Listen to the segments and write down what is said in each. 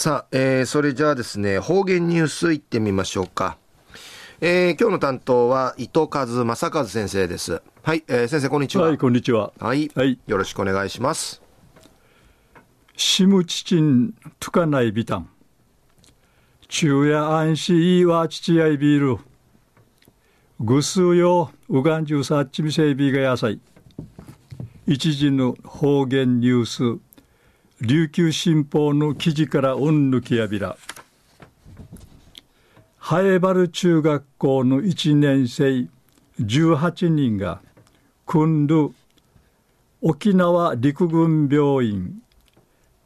さあ、えー、それじゃあですね、方言ニュースいってみましょうか。えー、今日の担当は伊藤和正和先生です。はい、えー、先生こんにちは。はい、こんにちは。はい、はい、よろしくお願いします。シムチチントゥカナイビタン。昼夜安心いわちちやいビール。ぐすうようがんじゅうさっちみせいびが野菜。一時の方言ニュース。琉球新報の記事からうんぬきやびら。ハエバル中学校の1年生18人が訓る沖縄陸軍病院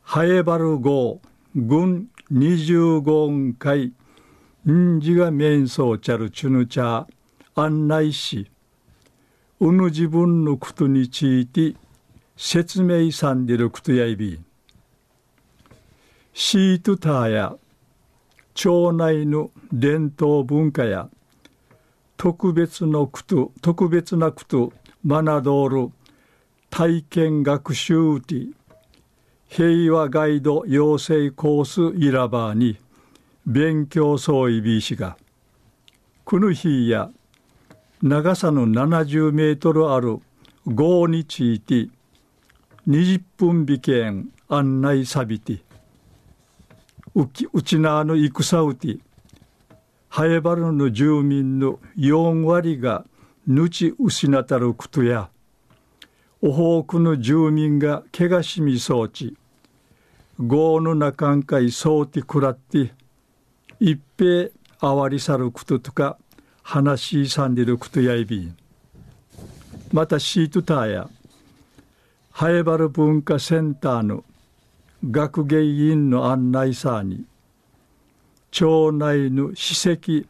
ハエバル号軍25回んじが面相ちゃるちゅぬちゃ案内しうぬ自分のことについて説明さんでることやいび。んシートターや町内の伝統文化や特別のこと、特別なこと学どる体験学習ティ平和ガイド養成コースイラバーに勉強総意ビーシがこの日や長さの70メートルある号について20分美見案内さびてうきうちなの戦うてハエバルの住民の4割がぬち失たることやおほうくの住民が怪我しみそうち豪の中んかいそうてくらって一平あわりさることとか話しさんでることやいびん。またシートターやハエバル文化センターの学芸員の案内さに町内の史跡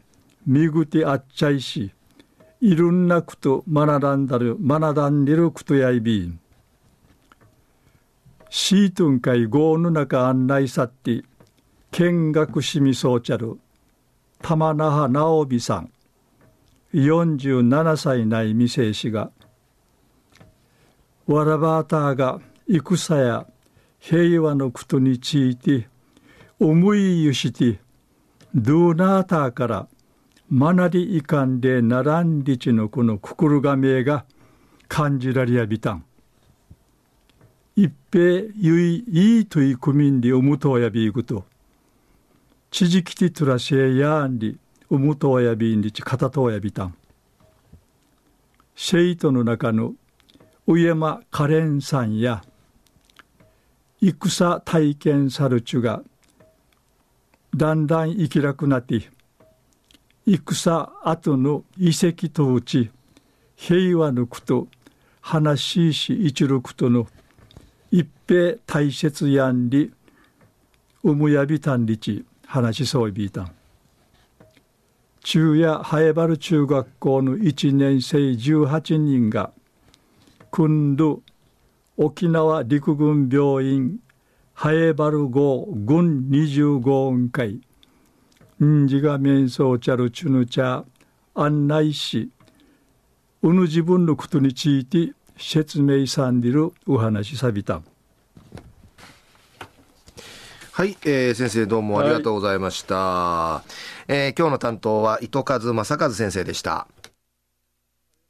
見ぐてあっちゃいしいろんなこと学んだる学んでることやいびん。シートン会号の中案内さって見学しみそうちゃる玉那覇直美さん。47歳ない未成氏がわらばーたが戦や平和のことについて思いゆしてドゥナーターから学りいかんでならんりちのこの心がめが感じられやびたん。一平ゆいいいといくみんでおむとやびいくと。ちじきてとらせやんりおむとやびんりちかたとやびたん。シェイトの中の上間カレンさんや戦体験さるちゅがだんだん生きなくなって戦後の遺跡とうち平和のこと話しし一力との一平大切やんりうむやびたんりち話しそうびいた。ん中夜ハエバル中学校の1年生18人が訓度沖縄陸軍病院ハエバル号軍25音会んじが面相ちゃるちゅぬちゃ案内しうぬ自分のことについて説明さんでるお話さびた。はい、えー、先生どうもありがとうございました、はい、えー、今日の担当は糸数正和先生でした